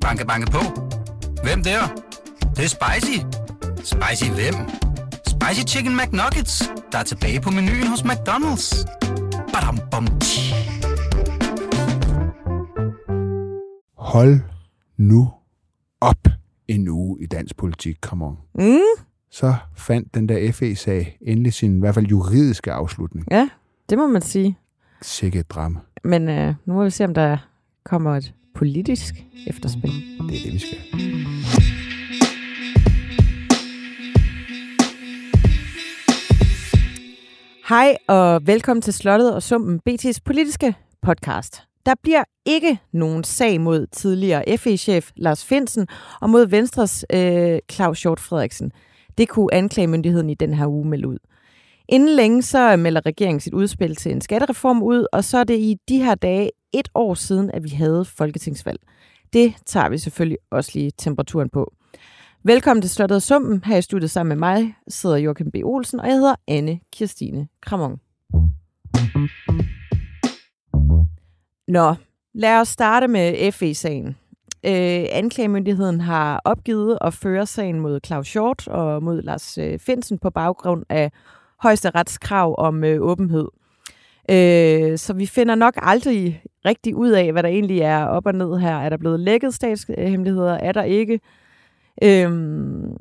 Banke, banke på. Hvem der? Det, det er spicy. Spicy hvem? Spicy Chicken McNuggets, der er tilbage på menuen hos McDonald's. Badum, bom, tji. Hold nu op en uge i dansk politik, come on. Mm, Så fandt den der FE-sag endelig sin, i hvert fald juridiske afslutning. ja, det må man sige. Sikke et drama. Men øh, nu må vi se, om der kommer et politisk efterspil. Det er det, vi skal. Hej og velkommen til Slottet og Sumpen, BT's politiske podcast. Der bliver ikke nogen sag mod tidligere FE-chef Lars Finsen og mod Venstres øh, Claus Hjort Frederiksen. Det kunne anklagemyndigheden i den her uge melde ud. Inden længe så melder regeringen sit udspil til en skattereform ud, og så er det i de her dage et år siden, at vi havde folketingsvalg. Det tager vi selvfølgelig også lige temperaturen på. Velkommen til Slottet og Sumpen. Her i studiet sammen med mig sidder Joachim B. Olsen, og jeg hedder Anne Kirstine Kramon. Nå, lad os starte med FE-sagen. Øh, anklagemyndigheden har opgivet at føre sagen mod Claus Short og mod Lars øh, Finsen på baggrund af højesterets krav om øh, åbenhed. Øh, så vi finder nok aldrig rigtig ud af, hvad der egentlig er op og ned her. Er der blevet lækket statshemmeligheder? Er der ikke? Øhm,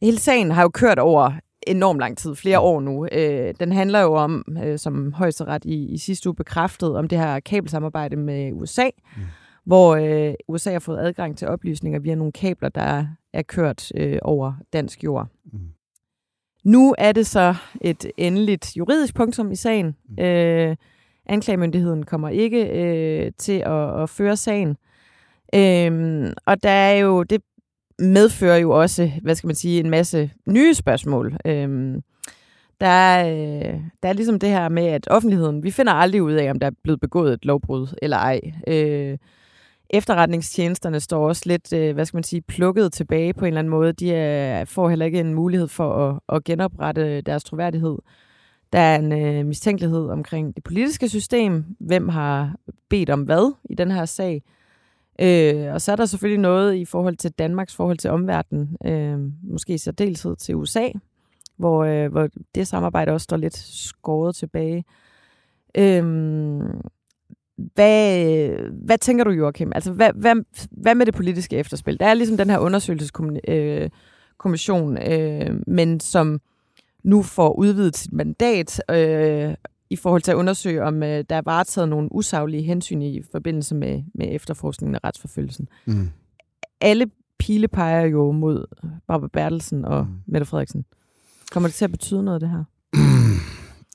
hele sagen har jo kørt over enormt lang tid, flere år nu. Øh, den handler jo om, øh, som højesteret i, i sidste uge bekræftede, om det her kabelsamarbejde med USA, mm. hvor øh, USA har fået adgang til oplysninger via nogle kabler, der er kørt øh, over dansk jord. Mm. Nu er det så et endeligt juridisk punktum i sagen. Mm. Øh, anklagemyndigheden kommer ikke øh, til at, at føre sagen. Øh, og der er jo, det medfører jo også, hvad skal man sige, en masse nye spørgsmål. Øhm, der, er, øh, der er ligesom det her med, at offentligheden, vi finder aldrig ud af, om der er blevet begået et lovbrud eller ej. Øh, efterretningstjenesterne står også lidt, øh, hvad skal man sige, plukket tilbage på en eller anden måde. De er, får heller ikke en mulighed for at, at genoprette deres troværdighed. Der er en øh, mistænkelighed omkring det politiske system. Hvem har bedt om hvad i den her sag? Øh, og så er der selvfølgelig noget i forhold til Danmarks forhold til omverdenen, øh, måske i særdeleshed til USA, hvor, øh, hvor det samarbejde også står lidt skåret tilbage. Øh, hvad, hvad tænker du, Joachim? Altså, hvad, hvad, hvad med det politiske efterspil? Der er ligesom den her undersøgelseskommission, øh, øh, men som nu får udvidet sit mandat øh, i forhold til at undersøge, om øh, der er varetaget nogle usaglige hensyn i forbindelse med, med efterforskningen og retsforfølgelsen. Mm. Alle pile peger jo mod Barbara Bertelsen og Mm. mm. Mette Frederiksen. Kommer det til at betyde noget, det her?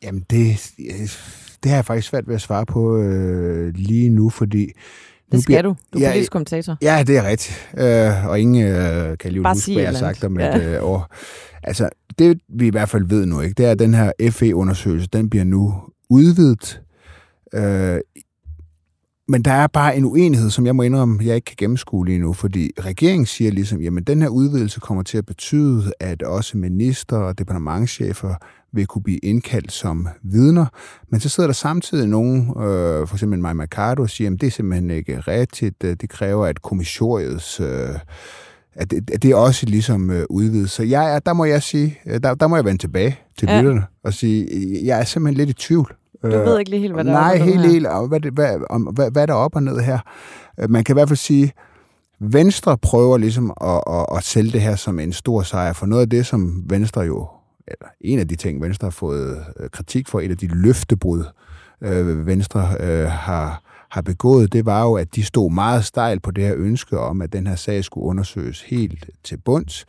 Jamen, det, det har jeg faktisk svært ved at svare på øh, lige nu, fordi... nu Det skal du. Du er Ja, politisk kommentator. Ja, det er rigtigt. Øh, og ingen øh, kan lige huske, hvad jeg har sagt om et andet. øh, år. Altså, det vi i hvert fald ved nu, ikke, det er, at den her FE-undersøgelse, den bliver nu udvidet. Øh, men der er bare en uenighed, som jeg må indrømme, jeg ikke kan gennemskue lige nu, fordi regeringen siger ligesom, jamen den her udvidelse kommer til at betyde, at også minister og departementchefer vil kunne blive indkaldt som vidner. Men så sidder der samtidig nogen, øh, for eksempel Maja Mercado, og siger, at det er simpelthen ikke rigtigt. Øh, Det kræver, at kommissionets... Øh, at det, at det er også ligesom øh, udvidet. Så jeg er, der må jeg sige, øh, der, der må jeg vende tilbage til Ja. lytterne og sige, øh, jeg er simpelthen lidt i tvivl. Du ved ikke lige helt, hvad der Nej, er. den helt, helt. Og hvad, hvad, om, hvad, hvad er der op og ned her? Øh, Man kan i hvert fald sige, Venstre prøver ligesom at, at, at sælge det her som en stor sejr, for noget af det, som Venstre jo, eller en af de ting, Venstre har fået øh, kritik for, et af de løftebrud, øh, Venstre øh, har, har begået, det var jo, at de stod meget stejl på det her ønske om, at den her sag skulle undersøges helt til bunds.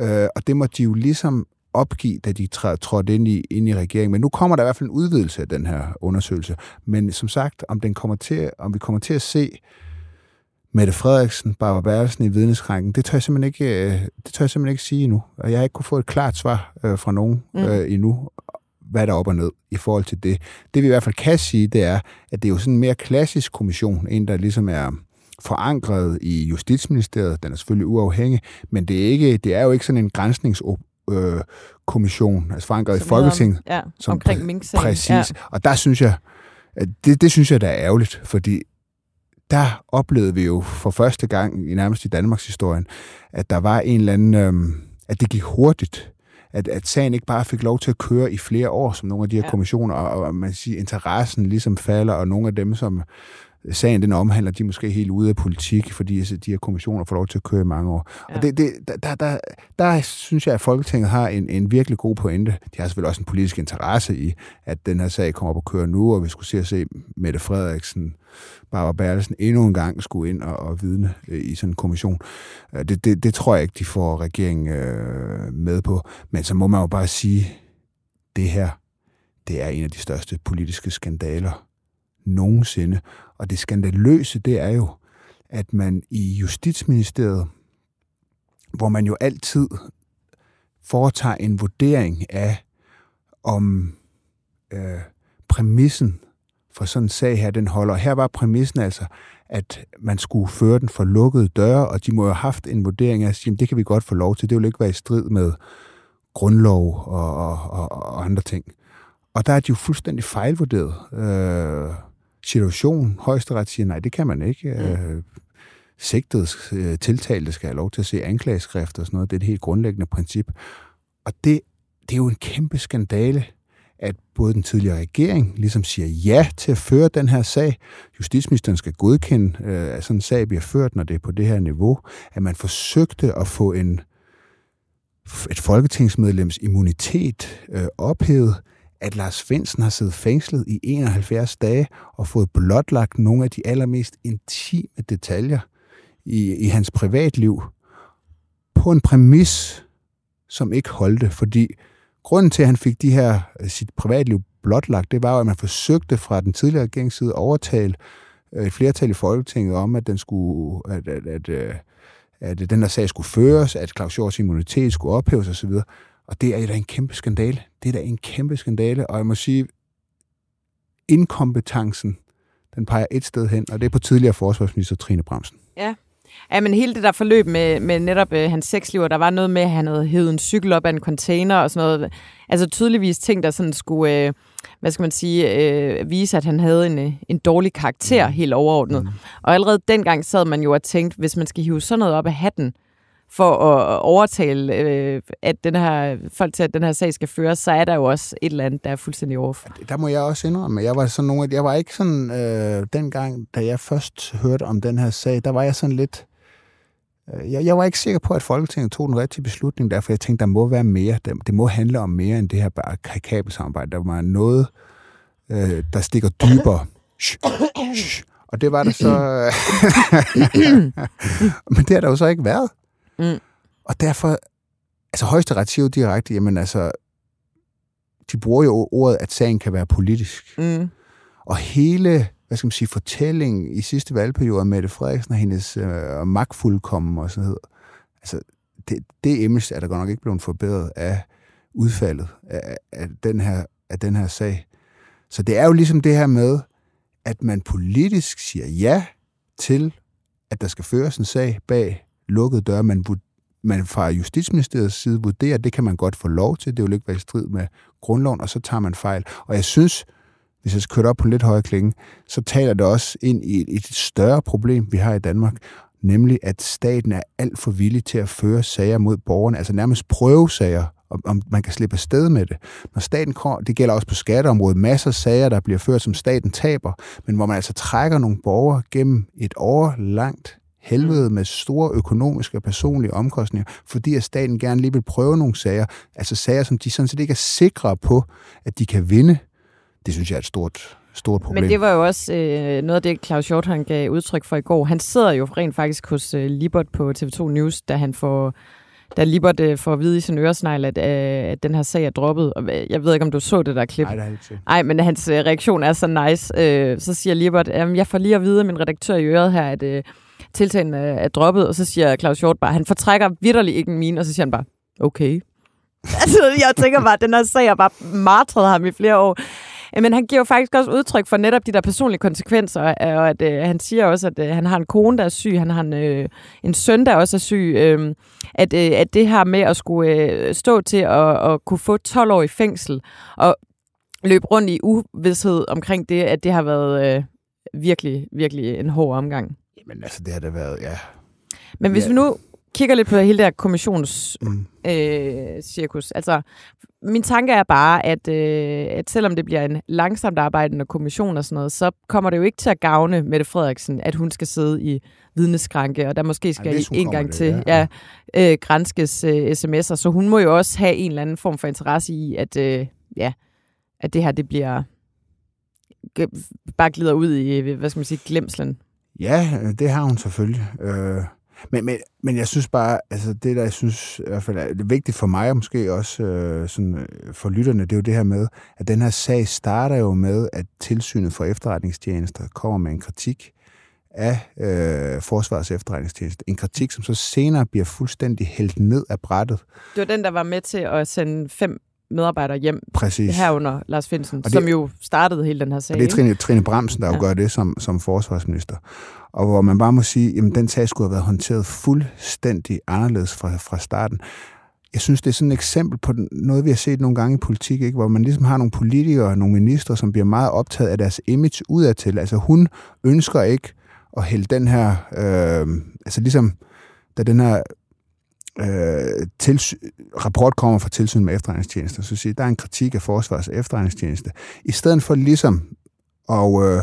Øh, og det måtte de jo ligesom opgive, da de træ- trådte ind i, ind i regeringen. Men nu kommer der i hvert fald en udvidelse af den her undersøgelse. Men som sagt, om, den kommer til, om vi kommer til at se Mette Frederiksen, Barbara Bertelsen i vidneskranken, det tør jeg simpelthen ikke, øh, det tør jeg simpelthen ikke sige endnu. Og jeg har ikke kunne få et klart svar øh, fra nogen Mm. øh, endnu, hvad der er op og ned i forhold til det. Det vi i hvert fald kan sige, det er, at det er jo sådan en mere klassisk kommission, en der ligesom er forankret i Justitsministeriet. Den er selvfølgelig uafhængig, men det er, ikke, det er jo ikke sådan en grænsningskommission, øh, kommission, altså forankret i Som hedder- Folketinget. Ja, som omkring Mink-sagen. Præcis. Ja. Og der synes jeg, det, det synes jeg, der er ærgerligt, fordi der oplevede vi jo for første gang i nærmest i Danmarks historien, at der var en eller anden, øhm, at det gik hurtigt. At, at sagen ikke bare fik lov til at køre i flere år, som nogle af de her ja. kommissioner, og, og man siger, interessen ligesom falder, og nogle af dem, som sagen den omhandler, de er måske helt ude af politik, fordi altså, de her kommissioner får lov til at køre i mange år. Ja. Og det, det, der, der, der synes jeg, at Folketinget har en, en virkelig god pointe. De har selvfølgelig også en politisk interesse i, at den her sag kommer op at køre nu, og vi skulle se at se Mette Frederiksen, Barbara Bertelsen endnu en gang skulle ind og, og vidne øh, i sådan en kommission. Øh, det, det, det tror jeg ikke, de får regeringen øh, med på. Men så må man jo bare sige, det her, det er en af de største politiske skandaler nogensinde. Og det skandaløse, det er jo, at man i Justitsministeriet, hvor man jo altid foretager en vurdering af, om øh, præmissen for sådan en sag her, den holder. Her var præmissen altså, at man skulle føre den for lukkede døre, og de må jo have haft en vurdering af, at det kan vi godt få lov til. Det vil ikke være i strid med grundlov og, og, og, andre ting. Og der er de jo fuldstændig fejlvurderet. Øh, situation. Højesteret siger, nej, det kan man ikke. Mm. Øh, sigtet øh, tiltalte skal have lov til at se anklageskrift og sådan noget. Det er et helt grundlæggende princip. Og det, det er jo en kæmpe skandale, at både den tidligere regering ligesom siger ja til at føre den her sag. Justitsministeren skal godkende, øh, at sådan en sag bliver ført, når det er på det her niveau. At man forsøgte at få en et folketingsmedlems immunitet øh, ophævet at Lars Svendsen har siddet fængslet i 71 dage og fået blotlagt nogle af de allermest intime detaljer i, i hans privatliv på en præmis, som ikke holdte, fordi grunden til, at han fik de her øh, sit privatliv blotlagt, det var jo, at man forsøgte fra den tidligere regerings side at overtale øh, et flertal i Folketinget om, at den skulle, at, at, at, at, at den der sag skulle føres, at Claus Hjorts immunitet skulle ophæves osv. Og det er da en kæmpe skandale. Det er da en kæmpe skandale, og jeg må sige, inkompetencen, den peger et sted hen, og det er på tidligere forsvarsminister Trine Bremsen. Ja, Ja, men hele det der forløb med, med netop øh, hans sexliv, der var noget med, at han havde hævet en cykel op af en container og sådan noget. Altså tydeligvis ting, der sådan skulle, øh, hvad skal man sige, øh, vise, at han havde en, øh, en dårlig karakter mm. helt overordnet. Mm. Og allerede dengang sad man jo og tænkte, hvis man skal hive sådan noget op af hatten, for at overtale øh, at den her, folk til, at den her sag skal føres, så er der jo også et eller andet, der er fuldstændig off. Der må jeg også indrømme, jeg var sådan nogle, jeg var ikke sådan, øh, dengang, da jeg først hørte om den her sag, der var jeg sådan lidt, øh, jeg, jeg var ikke sikker på, at Folketinget tog den rigtige beslutning, derfor jeg tænkte, der må være mere, det, det må handle om mere end det her bare kabelsamarbejde. Der var noget, øh, der stikker dybere. Shh, shh. Og det var der så... Men det har der jo så ikke været. Mm. Og derfor, altså højesteret siger jo direkte, jamen altså, de bruger jo ordet, at sagen kan være politisk. Mm. Og hele, hvad skal man sige, fortællingen i sidste valgperiode af Mette Frederiksen og hendes øh, magtfuldkommen og sådan noget, altså, det, det image er der godt nok ikke blevet forbedret af udfaldet af, af, den her, af den her sag. Så det er jo ligesom det her med, at man politisk siger ja til, at der skal føres en sag bag lukkede døre, man, man fra Justitsministeriets side vurderer, at det kan man godt få lov til, det vil ikke være i strid med grundloven, og så tager man fejl. Og jeg synes, hvis jeg skal op på lidt højere klinge, så taler det også ind i et, et større problem, vi har i Danmark, nemlig at staten er alt for villig til at føre sager mod borgerne, altså nærmest prøvesager, om man kan slippe afsted med det. Når staten kommer, det gælder også på skatteområdet, masser af sager, der bliver ført, som staten taber, men hvor man altså trækker nogle borgere gennem et år langt helvede med store økonomiske og personlige omkostninger, fordi at staten gerne lige vil prøve nogle sager, altså sager, som de sådan set ikke er sikre på, at de kan vinde. Det synes jeg er et stort, stort problem. Men det var jo også øh, noget af det, Claus Hjort han gav udtryk for i går. Han sidder jo rent faktisk hos øh, Libert på TV2 News, da han får da Libert øh, får at vide i sin øresnegl, at, øh, at den her sag er droppet. Og jeg ved ikke, om du så det der klip. Nej, det har jeg ikke Nej, men hans øh, reaktion er så nice. Øh, så siger Libert, at jeg får lige at vide af min redaktør i øret her, at øh, tiltalen er, er droppet, og så siger Claus Hjort bare, han fortrækker vidderligt ikke en mine, og så siger han bare, okay. altså, jeg tænker bare, at den her sag har bare martret ham i flere år. Men han giver jo faktisk også udtryk for netop de der personlige konsekvenser, og at øh, han siger også, at øh, han har en kone, der er syg, han har en, øh, en søn, der også er syg, øh, at, øh, at det her med at skulle øh, stå til at, at kunne få 12 år i fængsel, og løbe rundt i uvidshed omkring det, at det har været... Øh, virkelig, virkelig en hård omgang. Jamen altså, det har da været, ja. Men hvis Ja. vi nu kigger lidt på hele det her kommissionscirkus, Mm. øh, cirkus, altså min tanke er bare, at, øh, at selvom det bliver en langsomt arbejdende kommission og sådan noget, så kommer det jo ikke til at gavne Mette Frederiksen, at hun skal sidde i vidneskranke, og der måske skal hvis hun en gang det, til ja. ja, øh, grænskes øh, sms'er, så hun må jo også have en eller anden form for interesse i, at, øh, ja, at det her det bliver bare glider ud i, hvad skal man sige, glemslen. Ja, det har hun selvfølgelig. Øh, men, men, men jeg synes bare, altså det der, jeg synes i hvert fald er vigtigt for mig, og måske også øh, sådan, øh, for lytterne, det er jo det her med, at den her sag starter jo med, at tilsynet for efterretningstjenester kommer med en kritik af øh, Forsvarets efterretningstjeneste. En kritik, som så senere bliver fuldstændig hældt ned af brættet. Det var den, der var med til at sende fem medarbejdere hjem Præcis. herunder Lars Finsen, Og det- som jo startede hele den her sag. Og det er? Trine, Trine Bramsen, der jo Ja. gør det som, som forsvarsminister. Og hvor man bare må sige, at den sag skulle have været håndteret fuldstændig anderledes fra, fra starten. Jeg synes, det er sådan et eksempel på noget, vi har set nogle gange i politik, ikke? hvor man ligesom har nogle politikere, nogle ministre, som bliver meget optaget af deres image udadtil. Altså hun ønsker ikke at hælde den her, øh, altså ligesom da den her øh, tilsy- rapport kommer fra tilsyn med efterretningstjenester, så siger der er en kritik af forsvars efterretningstjeneste. I stedet for ligesom at, øh,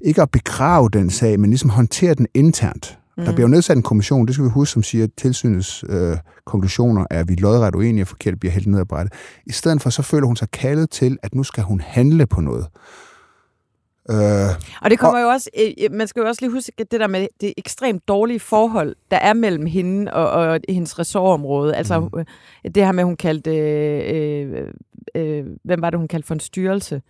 ikke at begrave den sag, men ligesom håndtere den internt. Mm. Der bliver jo nedsat en kommission, det skal vi huske, som siger, at tilsynets øh, konklusioner er, at vi er lodret uenige og forkert bliver hældt ned ad brættet. I stedet for, så føler hun sig kaldet til, at nu skal hun handle på noget. Øh, Og det kommer jo også, øh, man skal jo også lige huske det der med det ekstremt dårlige forhold, der er mellem hende og, og hendes ressortområde. Altså mm. det her med, hun kaldte, øh, øh, hvem var det, hun kaldte for en styrelse?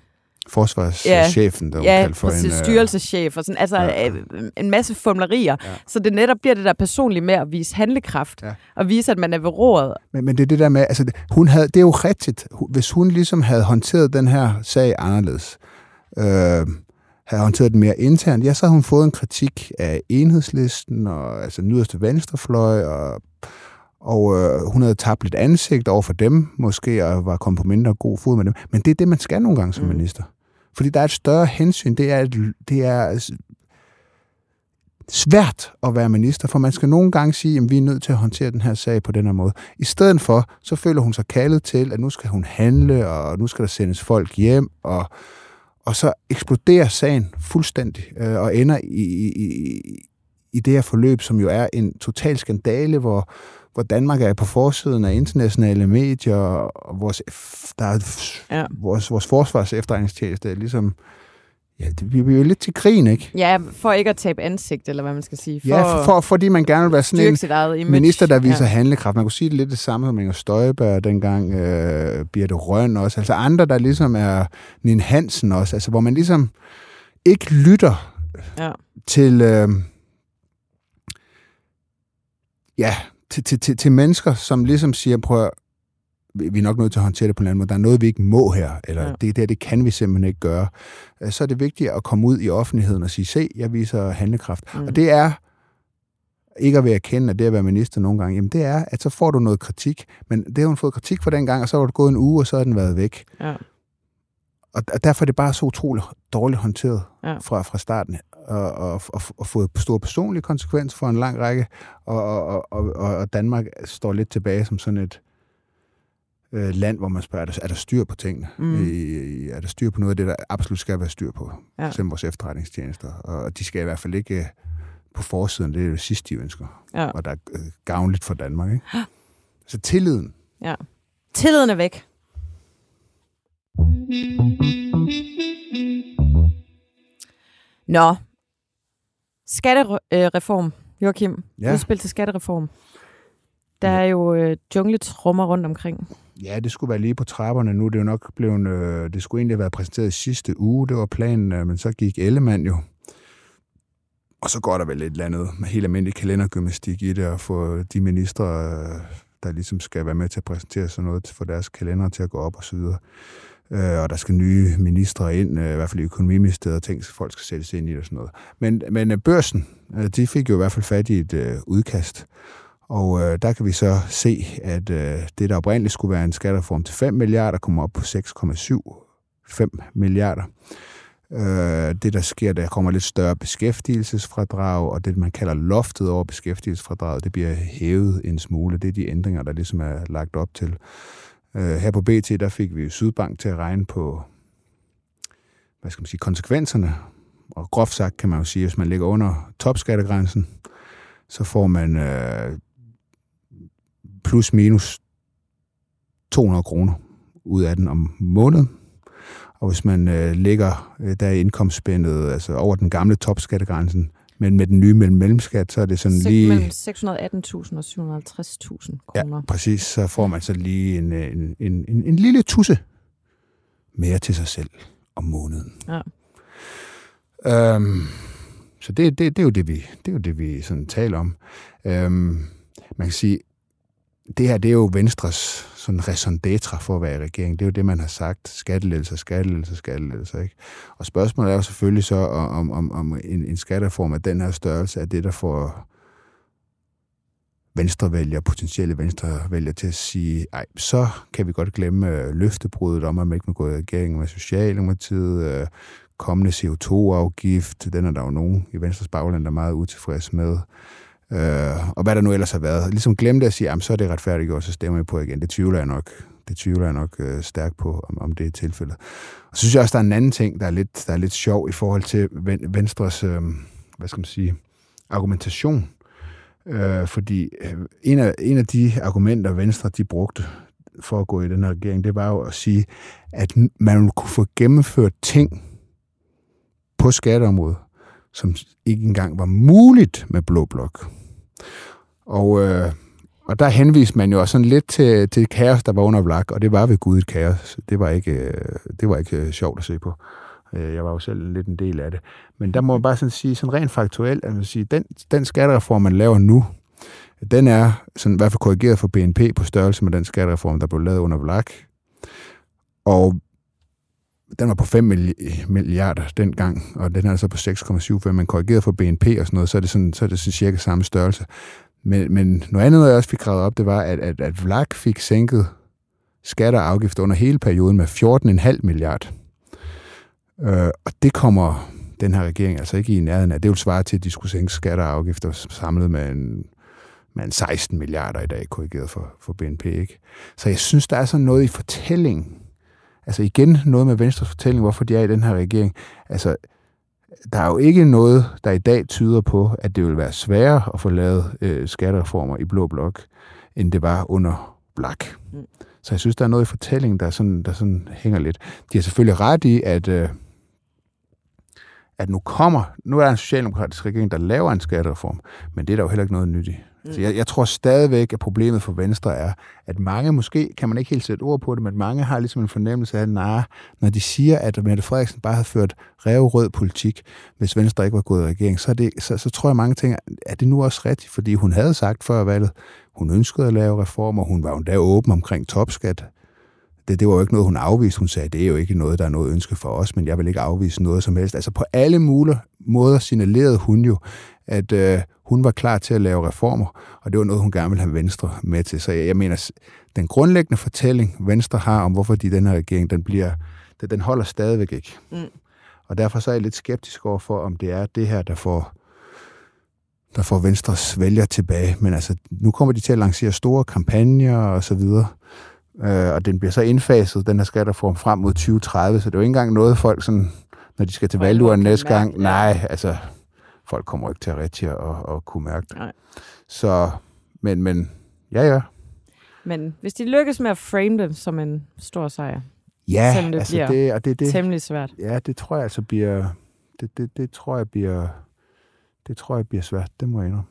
forsvarschefen, der hun ja, kaldte for præcis, en... øh, styrelseschef og sådan, altså ja. ja. en masse fumlerier. Ja. Ja. Så det netop bliver det der personlige med at vise handlekraft, Ja. ja. og vise, at man er ved rådet. Men, men det er det der med, altså hun havde, det er jo rigtigt, hvis hun ligesom havde håndteret den her sag anderledes, øh, havde håndteret den mere internt, ja, så havde hun fået en kritik af enhedslisten, og altså den yderste venstrefløj, og, og øh, hun havde tabt lidt ansigt over for dem, måske, og var kommet på mindre god fod med dem. Men det er det, man skal nogle gange som Mm. minister. Fordi der er et større hensyn, det er, et, det er svært at være minister, for man skal nogle gange sige, at vi er nødt til at håndtere den her sag på den her måde. I stedet for, så føler hun sig kaldet til, at nu skal hun handle, og nu skal der sendes folk hjem, og, og så eksploderer sagen fuldstændig, øh, og ender i, i, i, det her forløb, som jo er en total skandale, hvor, hvor Danmark er på forsiden af internationale medier, og vores, der er, Ja. vores, vores forsvars efterretningstjeneste er ligesom, ja, det, vi bliver jo lidt til grin, ikke? Ja, for ikke at tabe ansigt, eller hvad man skal sige. For, Ja, for, for, fordi man gerne vil være sådan en, minister, der viser ja. Handlekraft. Man kunne sige det lidt det samme som Inger Støjberg dengang, øh, Birte Røn også. Altså andre, der ligesom er Nien Hansen også. Altså hvor man ligesom ikke lytter Ja. til, øh, ja, til, til, til, til mennesker, som ligesom siger, prøv vi er nok nødt til at håndtere det på en eller anden måde. Der er noget, vi ikke må her, eller ja. Det der, det kan vi simpelthen ikke gøre. Øh, Så er det vigtigt at komme ud i offentligheden og sige, se, jeg viser handlekraft. Mm. Og det er ikke at være erkende, at det at være minister nogle gange, jamen det er, at så får du noget kritik. Men det har hun fået kritik for den gang, og så var det gået en uge, og så har den været væk. Ja. Og og derfor er det bare så utroligt dårligt håndteret Ja. fra, fra starten, og, og, og, og fået store personlige konsekvenser for en lang række, og, og, og, og Danmark står lidt tilbage som sådan et øh, land, hvor man spørger, er der, er der styr på tingene? Mm. I, er der styr på noget af det, der absolut skal være styr på? Ja. Eksempel vores efterretningstjenester. Og de skal i hvert fald ikke øh, på forsiden, det er det sidste, de ønsker. Ja. Og der er øh, gavnligt for Danmark. Ikke? Så tilliden. ja. Tilliden er væk. Nå. Skattereform, Joachim. Ja. Ja. Udspil til skattereform. Der er jo øh, jungletrummer rundt omkring. Ja, det skulle være lige på trapperne nu. Det er jo nok blevet, øh, det skulle egentlig have været præsenteret i sidste uge. Det var planen, øh, men så gik Ellemann jo. Og så går der vel et eller andet med helt almindelig kalendergymnastik i det, og få de ministre, øh, der ligesom skal være med til at præsentere sådan noget, for deres kalender til at gå op og så videre. Øh, og der skal nye ministre ind, øh, i hvert fald i økonomiministeriet, og ting, så folk skal sættes ind i det og sådan noget. Men, men øh, børsen, øh, de fik jo i hvert fald fat i et øh, udkast, og øh, der kan vi så se, at øh, det, der oprindeligt skulle være en skattereform til 5 milliarder, kommer op på 6,75 milliarder. Øh, det, der sker, der kommer lidt større beskæftigelsesfradrag, og det, man kalder loftet over beskæftigelsesfradraget, det bliver hævet en smule. Det er de ændringer, der ligesom er lagt op til. Øh, her på BT, der fik vi Sydbank til at regne på, hvad skal man sige, konsekvenserne. Og groft sagt kan man jo sige, at hvis man ligger under topskattegrænsen, så får man øh, plus minus 200 kroner ud af den om måneden. Og hvis man øh, ligger øh, der i indkomstspændet, altså over den gamle topskattegrænsen, men med den nye mellem mellemskat, så er det sådan lige... Mellem 618.000 og 750.000 kroner. Ja, præcis. Så får man så lige en, en, en, en, en lille tusse mere til sig selv om måneden. Ja. Øhm, så det, det, det, er jo det, vi, det er jo det, vi sådan taler om. Øhm, man kan sige, det her, det er jo Venstres sådan raison d'etre for at være i regering. Det er jo det, man har sagt. Skattelettelser, skattelettelser, skattelettelser. Ikke? Og spørgsmålet er jo selvfølgelig så, om, om, om en, en skattereform af den her størrelse er det, der får venstrevælger, potentielle venstrevælger til at sige, ej, så kan vi godt glemme øh, løftebruddet om, at man ikke må gå i regering med Socialdemokratiet, øh, kommende CO2-afgift, den er der jo nogen i Venstres bagland, der er meget utilfreds med. Øh, og hvad der nu ellers har været. Ligesom glemte at sige, at så er det retfærdiggjort, så stemmer jeg på igen. Det tvivler jeg nok, det tvivler jeg nok øh, stærkt på, om, om det er tilfældet. Og så synes jeg også, der er en anden ting, der er lidt, der er lidt sjov i forhold til Venstres, øh, hvad skal man sige, argumentation. Øh, fordi øh, en, af, en af de argumenter, Venstre de brugte for at gå i den her regering, det var jo at sige, at man kunne få gennemført ting på skatteområdet, som ikke engang var muligt med Blå Blok. Og, øh, og der henviste man jo også sådan lidt til, til kaos, der var under Vlak, og det var ved Gud et kaos. Det var ikke, øh, det var ikke øh, sjovt at se på. Øh, jeg var jo selv lidt en del af det. Men der må man bare sådan sige, sådan rent faktuelt, at man sige, den, den skattereform, man laver nu, den er sådan, i hvert fald korrigeret for BNP på størrelse med den skattereform, der blev lavet under Vlak. Og den var på 5 milliarder dengang, og den er så på 6,75, man korrigeret for BNP og sådan noget, så er det, sådan, så er det sådan cirka samme størrelse. Men, men noget andet, jeg også fik gravet op, det var, at, at, at VLAK fik sænket skatter og afgifter under hele perioden med 14,5 milliard. Øh, og det kommer den her regering altså ikke i nærheden af. Det vil svare til, at de skulle sænke skatter og afgifter samlet med en, med en 16 milliarder i dag, korrigeret for, for BNP. Ikke? Så jeg synes, der er sådan noget i fortællingen, altså igen noget med Venstres fortælling, hvorfor de er i den her regering. Altså, der er jo ikke noget, der i dag tyder på, at det vil være sværere at få lavet øh, skattereformer i Blå Blok, end det var under Blak. Mm. Så jeg synes, der er noget i fortællingen, der sådan, der sådan hænger lidt. De har selvfølgelig ret i, at, øh, at nu kommer, nu er der en socialdemokratisk regering, der laver en skattereform, men det er der jo heller ikke noget nyt i. Mm. Så jeg, jeg tror stadigvæk, at problemet for Venstre er, at mange, måske kan man ikke helt sætte ord på det, men mange har ligesom en fornemmelse af, at nej, når de siger, at Mette Frederiksen bare havde ført revrød politik, hvis Venstre ikke var gået i regering, så, det, så, så tror jeg, mange tænker, er det nu også rigtigt? Fordi hun havde sagt før valget, hun ønskede at lave reformer, hun var jo endda åben omkring topskat. Det, det var jo ikke noget, hun afviste. Hun sagde, det er jo ikke noget, der er noget ønske for os, men jeg vil ikke afvise noget som helst. Altså på alle mulige måder signalerede hun jo, at øh, hun var klar til at lave reformer, og det var noget, hun gerne ville have Venstre med til. Så jeg, jeg mener, den grundlæggende fortælling, Venstre har om, hvorfor de den her regering, den, bliver, den holder stadigvæk ikke. Mm. Og derfor så er jeg lidt skeptisk over for, om det er det her, der får, der får Venstres vælger tilbage. Men altså, nu kommer de til at lancere store kampagner og så videre. Øh, og den bliver så indfaset, den her skattereform, frem mod 2030, så det er jo ikke engang noget, folk sådan, når de skal til valgduren næste gang, nej, altså, folk kommer ikke til at rigtig og, og kunne mærke det. Nej. Så, men, men, ja, ja. Men hvis de lykkes med at frame det som en stor sejr, ja, det altså bliver det, og det, det, temmelig svært. Ja, det tror jeg altså bliver, det, det, det tror jeg bliver, det tror jeg bliver svært, det må jeg indrømme.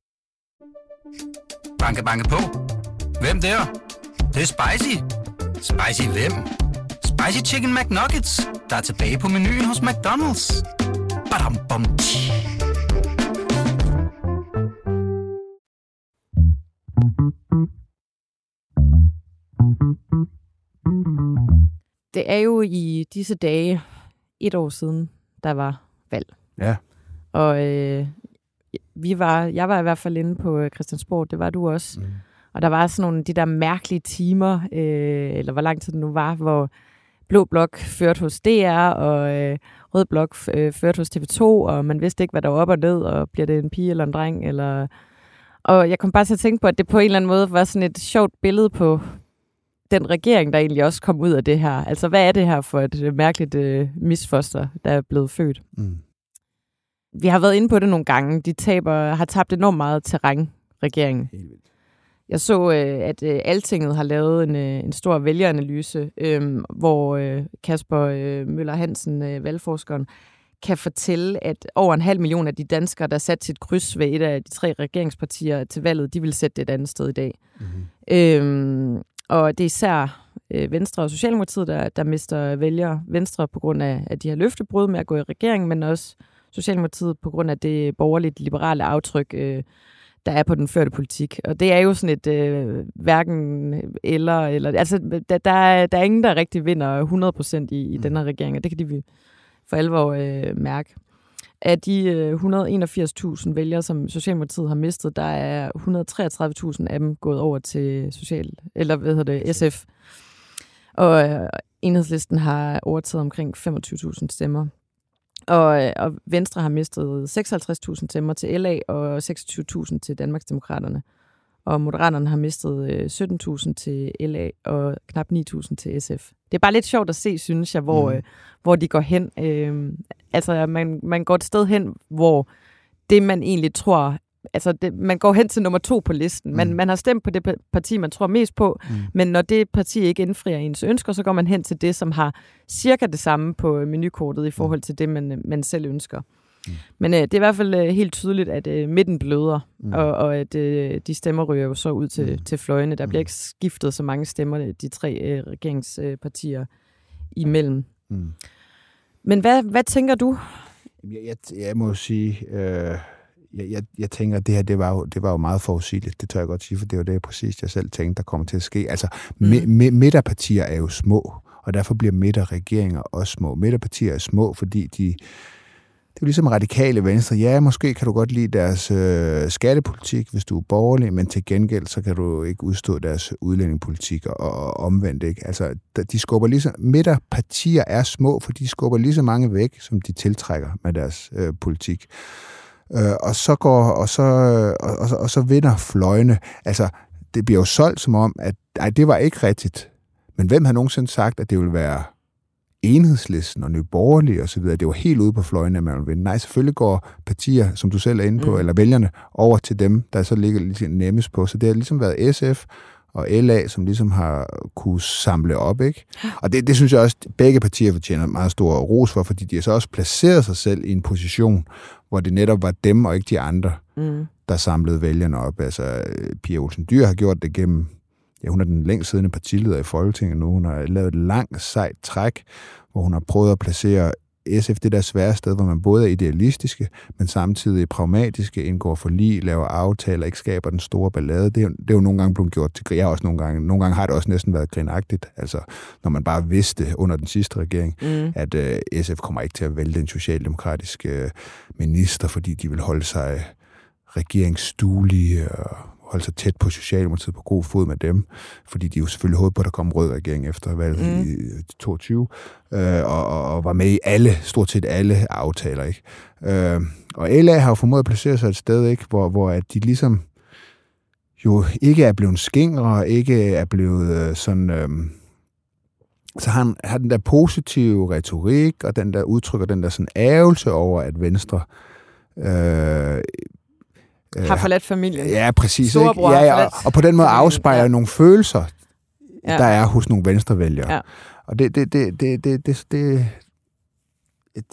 Banke, banke på. Hvem der? Det, det er spicy. Spicy hvem? Spicy Chicken McNuggets, der er tilbage på menuen hos McDonald's. Badum, bom, tji. Det er jo i disse dage et år siden, der var valg. Ja. Og øh, vi var, jeg var i hvert fald inde på øh, Christiansborg, det var du også. Mm. Og der var sådan nogle de der mærkelige timer, øh, eller hvor lang tid det nu var, hvor Blå Blok førte hos DR, og øh, Rød Blok øh, førte hos TV2, og man vidste ikke, hvad der var op og ned, og bliver det en pige eller en dreng, eller... Og jeg kom bare til at tænke på, at det på en eller anden måde var sådan et sjovt billede på den regering, der egentlig også kom ud af det her. Altså, hvad er det her for et øh, mærkeligt øh, misfoster, der er blevet født? Mm. Vi har været inde på det nogle gange. De taber, har tabt enormt meget terræn, regeringen. Jeg så, øh, at øh, Altinget har lavet en, øh, en stor vælgeranalyse, øh, hvor øh, Kasper øh, Møller Hansen, øh, valgforskeren, kan fortælle, at over en halv million af de danskere, der satte sit kryds ved et af de tre regeringspartier til valget, de vil sætte det et andet sted i dag. Mm-hmm. Øh, og det er især øh, Venstre og Socialdemokratiet, der, der mister vælgere. Venstre på grund af, at de har løftebrud med at gå i regering, men også Socialdemokratiet på grund af det borgerligt liberale aftryk, øh, der er på den førte politik. Og det er jo sådan et øh, hverken eller, eller altså der, der, er, der er ingen, der rigtig vinder 100% i, i mm. den her regering, og det kan de for alvor øh, mærke. Af de øh, 181.000 vælgere, som Socialdemokratiet har mistet, der er 133.000 af dem gået over til social, eller hvad hedder det, SF. Og øh, enhedslisten har overtaget omkring 25.000 stemmer. Og, øh, og Venstre har mistet 56.000 stemmer til LA og 26.000 til Danmarksdemokraterne. Og Moderaterne har mistet øh, 17.000 til LA og knap 9.000 til SF. Det er bare lidt sjovt at se, synes jeg, hvor, mm. øh, hvor de går hen. Øh, altså, man, man går et sted hen, hvor det, man egentlig tror altså det, man går hen til nummer to på listen. Man, mm. man har stemt på det parti, man tror mest på, mm. men når det parti ikke indfrier ens ønsker, så går man hen til det, som har cirka det samme på menukortet i forhold til det, man, man selv ønsker. Mm. Men øh, det er i hvert fald øh, helt tydeligt, at øh, midten bløder, mm. og, og at øh, de stemmer ryger jo så ud til, mm. til fløjene. Der bliver mm. ikke skiftet så mange stemmer, de tre øh, regeringspartier imellem. Mm. Men hvad, hvad tænker du? Jeg, jeg, jeg må sige... Øh jeg, jeg, jeg tænker, at det her, det var, jo, det var jo meget forudsigeligt. Det tør jeg godt sige, for det var det, præcis jeg selv tænkte, der kommer til at ske. Altså, mm. midterpartier er jo små, og derfor bliver midterregeringer også små. Midterpartier er små, fordi de, det er jo ligesom radikale venstre. Ja, måske kan du godt lide deres øh, skattepolitik, hvis du er borgerlig, men til gengæld, så kan du ikke udstå deres udlændingepolitik og, og omvendt. Ikke? Altså, de skubber ligesom, midterpartier er små, for de skubber lige så mange væk, som de tiltrækker med deres øh, politik øh, og så går og så og, og, og så vinder fløjene. Altså, det bliver jo solgt som om, at ej, det var ikke rigtigt. Men hvem har nogensinde sagt, at det vil være enhedslisten og nyborgerlige osv., det var helt ude på fløjene, at man vil vinde. Nej, selvfølgelig går partier, som du selv er inde på, mm. eller vælgerne, over til dem, der så ligger lidt nemmest på. Så det har ligesom været SF og LA, som ligesom har kunne samle op, ikke? Og det, det synes jeg også, begge partier fortjener meget stor ros for, fordi de har så også placeret sig selv i en position, hvor det netop var dem og ikke de andre, mm. der samlede vælgerne op. Altså, Pia Olsen Dyr har gjort det gennem, ja, hun er den længst siddende partileder i Folketinget nu. Hun har lavet et langt, sejt træk, hvor hun har prøvet at placere SF det der svære sted, hvor man både er idealistiske, men samtidig pragmatiske, indgår for lige, laver aftaler, ikke skaber den store ballade. Det er, det er jo nogle gange blevet gjort til jeg også nogle gange. Nogle gange har det også næsten været grinagtigt, altså når man bare vidste under den sidste regering, mm. at øh, SF kommer ikke til at vælge en socialdemokratisk uh, minister, fordi de vil holde sig regeringsstuelige og holde sig tæt på Socialdemokratiet på god fod med dem, fordi de jo selvfølgelig håbede på, at der kom rød regering efter valget mm. i 22, øh, og, og var med i alle, stort set alle aftaler. Ikke? Øh, og LA har jo formået at placere sig et sted, ikke? Hvor, hvor at de ligesom jo ikke er blevet skingre, ikke er blevet øh, sådan... Øh, så han har den der positive retorik, og den der udtrykker den der sådan ærgelse over, at Venstre øh, har forladt familien. Ja, præcis. Ikke? Ja, ja, og, og på den måde afspejler ja. nogle følelser, ja. der er hos nogle venstrevælgere. Ja. Og det, det, det, det, det, det, det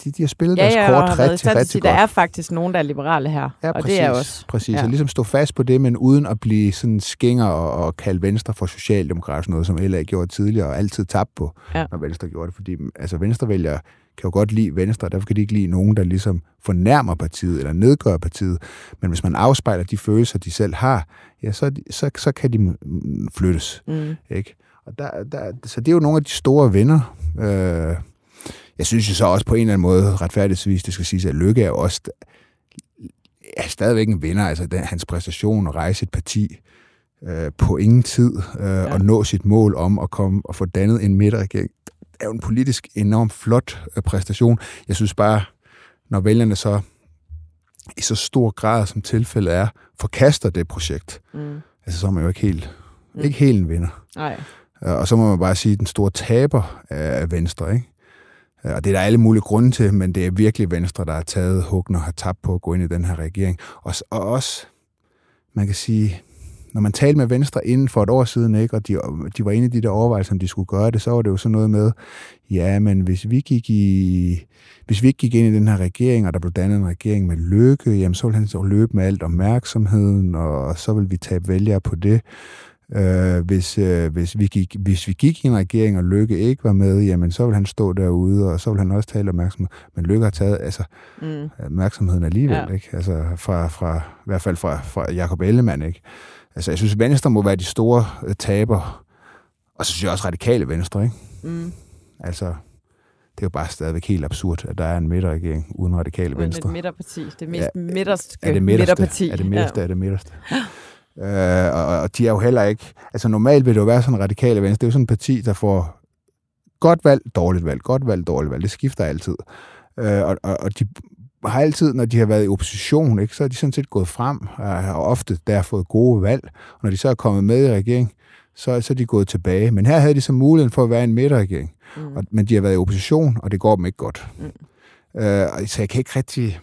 de, de har spillet ja, deres ja, kort rigtig, rigtig sige, godt. Der er faktisk nogen, der er liberale her, ja, præcis, og det er også. Præcis, ja. og ligesom stå fast på det, men uden at blive sådan skinger og, og kalde Venstre for socialdemokrat, noget som LA gjorde tidligere, og altid tabte på, ja. når Venstre gjorde det. Fordi altså, venstrevælgere kan jo godt lide Venstre, derfor kan de ikke lide nogen, der ligesom fornærmer partiet eller nedgør partiet. Men hvis man afspejler de følelser, de selv har, ja, så, så, så kan de flyttes. Mm. Ikke? Og der, der, så det er jo nogle af de store venner. Øh, jeg synes jo så også på en eller anden måde, retfærdigvis, det skal siges, at Lykke er jo også er stadigvæk en vinder. Altså den, hans præstation at rejse et parti øh, på ingen tid øh, ja. og nå sit mål om at komme og få dannet en midterregering er jo en politisk enormt flot øh, præstation. Jeg synes bare, når vælgerne så i så stor grad, som tilfældet er, forkaster det projekt, mm. altså så er man jo ikke helt, mm. ikke helt en vinder. Nej. Og så må man bare sige, at den store taber er Venstre, ikke? Og det er der alle mulige grunde til, men det er virkelig Venstre, der har taget huggen og har tabt på at gå ind i den her regering. Og, og også, man kan sige, når man talte med Venstre inden for et år siden, ikke, og de, de var inde i de der overvejelser, om de skulle gøre det, så var det jo sådan noget med, ja, men hvis vi gik i, hvis vi ikke gik ind i den her regering, og der blev dannet en regering med lykke, jamen så ville han så løbe med alt opmærksomheden, og så vil vi tabe vælgere på det. Øh, hvis, øh, hvis, vi gik, hvis vi gik i en regering, og Lykke ikke var med, jamen så vil han stå derude, og så vil han også tale opmærksomhed. Men Lykke har taget altså, mm. opmærksomheden alligevel, ja. ikke? Altså fra, fra, i hvert fald fra, fra Jacob Ellemann, ikke? Altså jeg synes, Venstre må være de store øh, taber, og så synes jeg også radikale Venstre, ikke? Mm. Altså, det er jo bare stadigvæk helt absurd, at der er en midterregering uden radikale uden venstre. Det midterparti. Det mest ja, midterste er det midterste, midterparti. Er det midterste, ja. er det midterste. Øh, og, og de er jo heller ikke... Altså normalt vil det jo være sådan radikale venstre. Det er jo sådan et parti, der får godt valg, dårligt valg, godt valg, dårligt valg. Det skifter altid. Øh, og, og, og de har altid, når de har været i opposition, ikke, så er de sådan set gået frem, og har ofte der fået gode valg. Og når de så er kommet med i regering, så, så er de gået tilbage. Men her havde de så muligheden for at være en midterregering. Mm. Og, men de har været i opposition, og det går dem ikke godt. Mm. Øh, så jeg kan ikke rigtig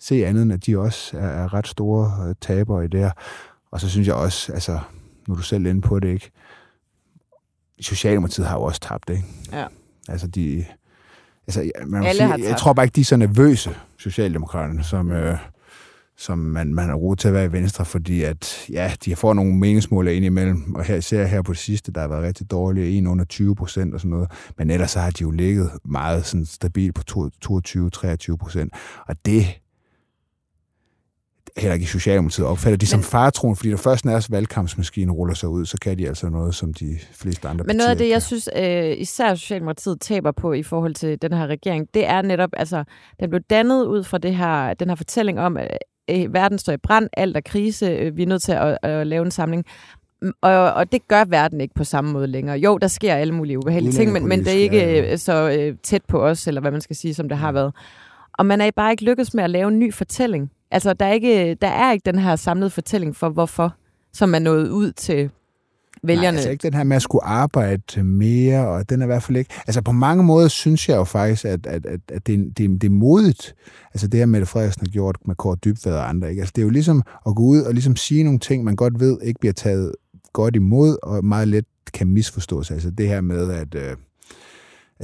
se andet end, at de også er, er ret store øh, tabere i det her. Og så synes jeg også, altså, nu er du selv inde på det, ikke? Socialdemokratiet har jo også tabt, ikke? Ja. Altså, de... Altså, man Alle sige, jeg tror bare ikke, de er så nervøse, Socialdemokraterne, som, øh, som man, man har råd til at være i Venstre, fordi at, ja, de får nogle meningsmål ind imellem, og her ser her på det sidste, der har været rigtig dårlige, en under 20 procent og sådan noget, men ellers så har de jo ligget meget sådan stabilt på 22-23 procent, og det heller ikke i Socialdemokratiet opfatter de som faretron, fordi der først deres valgkampsmaskine ruller sig ud, så kan de altså noget, som de fleste andre Men noget af det, kan. jeg synes, øh, især Socialdemokratiet taber på i forhold til den her regering, det er netop, altså, den blev dannet ud fra det her, den her fortælling om, at øh, verden står i brand, alt er krise, øh, vi er nødt til at, at lave en samling. Og, og det gør verden ikke på samme måde længere. Jo, der sker alle mulige ubehagelige ting, men, men det er ikke ja, ja. så øh, tæt på os, eller hvad man skal sige, som det har været. Og man er bare ikke lykkedes med at lave en ny fortælling. Altså, der er, ikke, der er ikke den her samlede fortælling for, hvorfor, som er nået ud til vælgerne. Nej, altså ikke den her med at skulle arbejde mere, og den er i hvert fald ikke... Altså på mange måder synes jeg jo faktisk, at, at, at, at det, det, det er modigt, altså det her Mette Frederiksen har gjort med Kåre Dybvad og andre, ikke? Altså det er jo ligesom at gå ud og ligesom sige nogle ting, man godt ved ikke bliver taget godt imod, og meget let kan misforstås. Altså det her med, at... Øh,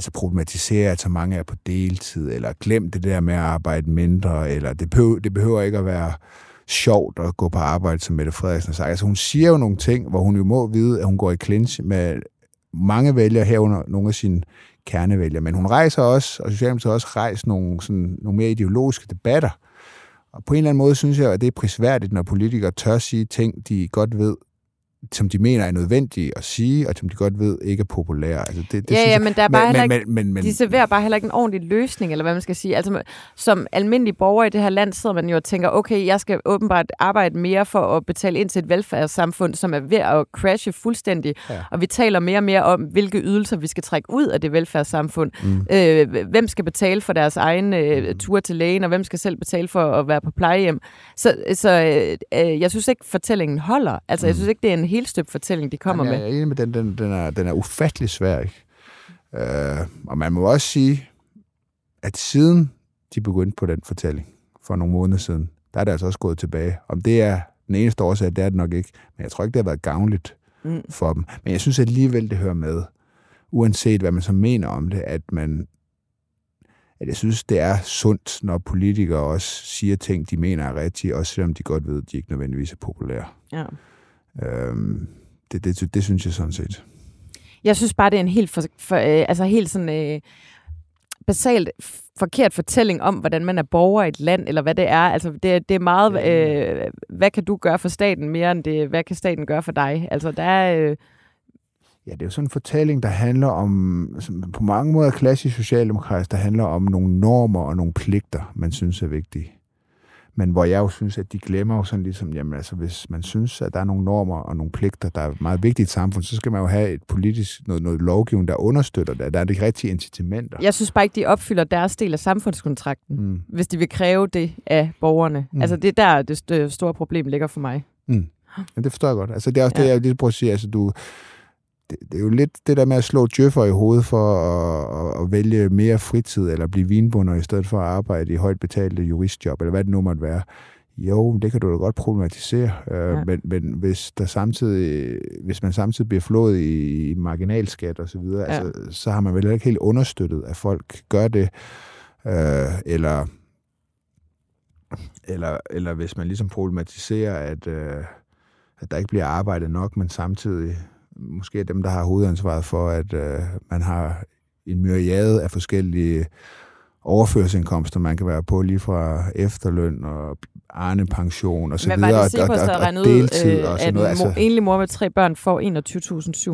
altså problematisere, at så mange er på deltid, eller glem det der med at arbejde mindre, eller det behøver, det behøver ikke at være sjovt at gå på arbejde, som Mette Frederiksen har sagt. Altså hun siger jo nogle ting, hvor hun jo må vide, at hun går i clinch med mange vælgere herunder nogle af sine kernevælgere. Men hun rejser også, og Socialdemokratiet har også rejst nogle, sådan, nogle mere ideologiske debatter. Og på en eller anden måde synes jeg, at det er prisværdigt, når politikere tør sige ting, de godt ved som de mener er nødvendige at sige, og som de godt ved ikke er populære. Altså det, det ja, ja, men der er bare men, ikke, men, men, men, de serverer bare heller ikke en ordentlig løsning, eller hvad man skal sige. Altså, som almindelig borger i det her land sidder man jo og tænker, okay, jeg skal åbenbart arbejde mere for at betale ind til et velfærdssamfund, som er ved at crashe fuldstændig. Ja. Og vi taler mere og mere om, hvilke ydelser vi skal trække ud af det velfærdssamfund. Mm. Øh, hvem skal betale for deres egen øh, mm. tur til lægen, og hvem skal selv betale for at være på plejehjem. Så, så øh, øh jeg synes ikke, fortællingen holder. Altså, mm. jeg synes ikke, det er en helstøbt fortælling, de kommer med. Jeg er enig med den, den, den, er, den er ufattelig svær, ikke? Øh, og man må også sige, at siden de begyndte på den fortælling, for nogle måneder siden, der er det altså også gået tilbage. Om det er den eneste årsag, det er det nok ikke. Men jeg tror ikke, det har været gavnligt mm. for dem. Men jeg synes alligevel, det hører med, uanset hvad man så mener om det, at man at jeg synes, det er sundt, når politikere også siger ting, de mener er rigtige, også selvom de godt ved, at de ikke nødvendigvis er populære. Ja. Øhm, det, det, det, synes jeg sådan set. Jeg synes bare, det er en helt, for, for, øh, altså helt sådan, øh, basalt forkert fortælling om, hvordan man er borger i et land, eller hvad det er. Altså, det, det er meget, øh, hvad kan du gøre for staten, mere end det, hvad kan staten gøre for dig? Altså, der er... Øh, Ja, det er jo sådan en fortælling, der handler om, på mange måder klassisk socialdemokratisk, der handler om nogle normer og nogle pligter, man synes er vigtige. Men hvor jeg jo synes, at de glemmer jo sådan ligesom, jamen altså, hvis man synes, at der er nogle normer og nogle pligter, der er meget vigtige i et samfund, så skal man jo have et politisk, noget, noget lovgivning, der understøtter det. Der er de rigtige incitamenter. Jeg synes bare ikke, de opfylder deres del af samfundskontrakten, mm. hvis de vil kræve det af borgerne. Mm. Altså, det er der, det st- store problem ligger for mig. Mm. Ja, det forstår jeg godt. Altså, det er også ja. det, jeg lige prøver at sige. Altså, du, det, det er jo lidt det der med at slå djøffer i hovedet for at, at, at vælge mere fritid, eller blive vinbunder, i stedet for at arbejde i højt betalte juristjob, eller hvad det nu måtte være. Jo, det kan du da godt problematisere, øh, ja. men, men hvis, der samtidig, hvis man samtidig bliver flået i, i marginalskat og så videre, ja. altså, så har man vel ikke helt understøttet, at folk gør det, øh, eller, eller, eller hvis man ligesom problematiserer, at, øh, at der ikke bliver arbejdet nok, men samtidig måske er dem, der har hovedansvaret for, at øh, man har en myriade af forskellige overførselsindkomster, man kan være på, lige fra efterløn og Arne pension og så Men videre, var det og, og, og deltid øh, og at noget. en Altså, mor, enlig mor med tre børn får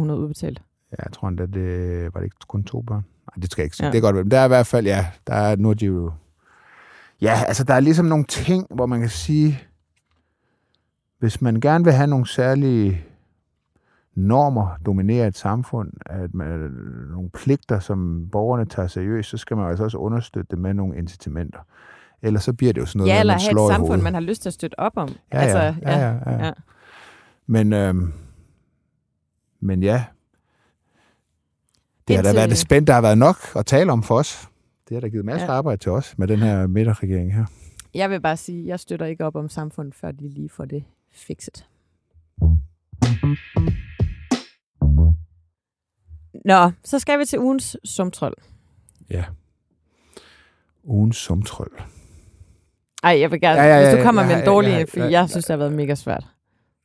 21.700 udbetalt? ja, jeg tror endda, det var det ikke kun to børn. Nej, det skal jeg ikke sige. Ja. Det er godt, men der er i hvert fald, ja, der er, nu er de jo... Ja, altså der er ligesom nogle ting, hvor man kan sige, hvis man gerne vil have nogle særlige normer dominere et samfund, at man, nogle pligter, som borgerne tager seriøst, så skal man altså også understøtte det med nogle incitamenter. Ellers så bliver det jo sådan noget, Ja, eller man have slår et i samfund, hovedet. man har lyst til at støtte op om. Ja, altså, ja, ja, ja, ja. ja. Men, øhm, men ja, det har da været det spændt, der har været nok at tale om for os. Det har da givet masser Ja. af arbejde til os med den her midterregering her. Jeg vil bare sige, jeg støtter ikke op om samfundet, før de lige får det fikset. Nå, så skal vi til ugens sumtrol. Ja. Ugens sumtrøl. Ej, jeg vil gerne, Ja, ja, ja, hvis du kommer ja, med en ja, dårlig ja, en, fordi ja, jeg synes, det har været mega svært.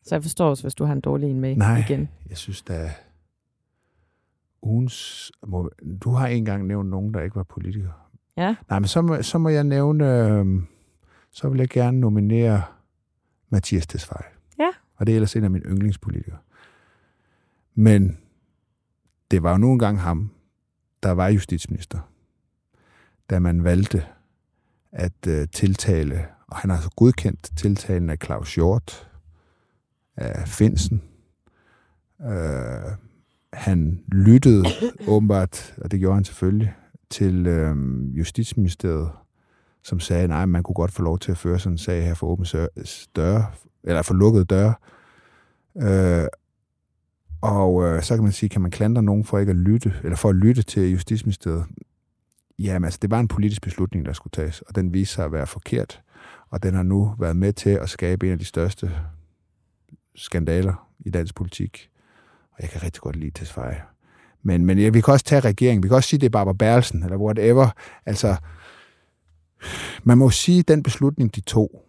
Så jeg forstår også, hvis du har en dårlig en med Nej. igen. Jeg synes da, ugens... Må, du har engang nævnt nogen, der ikke var politikere. Ja. Nej, men så må, så må jeg nævne... Øh, så vil jeg gerne nominere Mathias Tesfaye. Ja. Og det er ellers en af mine yndlingspolitikere. Men det var jo nogle gange ham, der var justitsminister, da man valgte at øh, tiltale, og han har så godkendt tiltalen af Claus Hjort, af Finsen. Øh, han lyttede åbenbart, og det gjorde han selvfølgelig, til øh, Justitsministeriet, som sagde, nej, man kunne godt få lov til at føre sådan en sag her for åbne døre, eller for lukkede døre. Øh, og øh, så kan man sige, kan man klandre nogen for ikke at lytte, eller for at lytte til Justitsministeriet? Jamen altså, det var en politisk beslutning, der skulle tages, og den viste sig at være forkert. Og den har nu været med til at skabe en af de største skandaler i dansk politik. Og jeg kan rigtig godt lide Tesfaye. Men, men ja, vi kan også tage regeringen. Vi kan også sige, det er Barbara Berlsen, eller whatever. Altså, man må sige, at den beslutning, de tog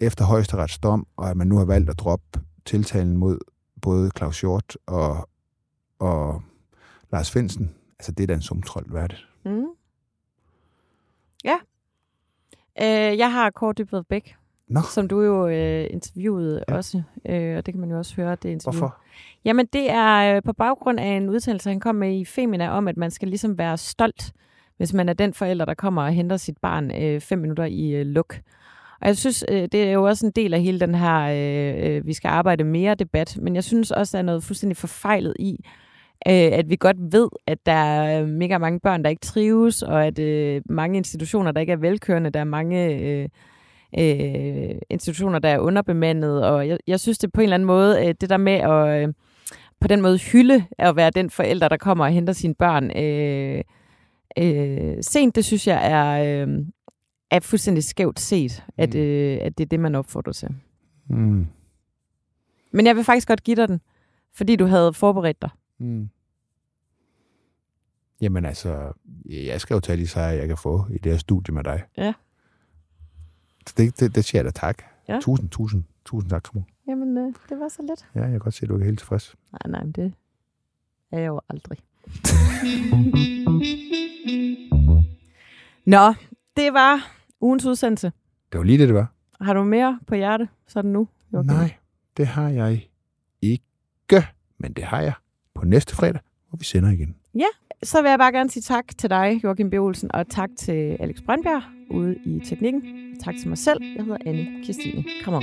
efter højesterets dom, og at man nu har valgt at droppe tiltalen mod både Claus Hjort og, og Lars Finsen, altså det er da en sumtrol værdigt. Mm. Ja. Øh, jeg har Kåre Dybvad Bæk, Nå, som du jo øh, interviewede ja. også, øh, og det kan man jo også høre, det interview. hvorfor? Jamen, det er øh, på baggrund af en udtalelse, han kom med i Femina om, at man skal ligesom være stolt, hvis man er den forælder, der kommer og henter sit barn øh, fem minutter i øh, luk. Og jeg synes, øh, det er jo også en del af hele den her, øh, øh, vi skal arbejde mere debat, men jeg synes også, der er noget fuldstændig forfejlet i, øh, at vi godt ved, at der er mega mange børn, der ikke trives, og at øh, mange institutioner, der ikke er velkørende, der er mange øh, øh, institutioner, der er underbemandet, og jeg, jeg synes, det på en eller anden måde, øh, det der med at øh, på den måde hylde at være den forælder, der kommer og henter sine børn øh, øh, sent, det synes jeg er, øh, er fuldstændig skævt set, at, Mm. øh, at det er det, man opfordrer til. Mm. Men jeg vil faktisk godt give dig den, fordi du havde forberedt dig. Mm. Jamen altså, jeg skal jo tage de sejre, jeg kan få i det her studie med dig. Ja. Så det, det, det siger jeg da tak. Ja. Tusind, tusind, tusind tak, Simon. Jamen, øh, det var så let. Ja, jeg kan godt se, at du er helt tilfreds. Nej, nej, men det er jeg jo aldrig. Nå, det var ugens udsendelse. Det var lige det, det var. Har du mere på hjerte, sådan nu? Joachim? Nej, det har jeg ikke. Men det har jeg på næste fredag, hvor vi sender igen. Så vil jeg bare gerne sige tak til dig, Joachim B. Olsen, og tak til Alex Brøndberg ude i teknikken. Tak til mig selv. Jeg hedder Anne Kirstine Kramon.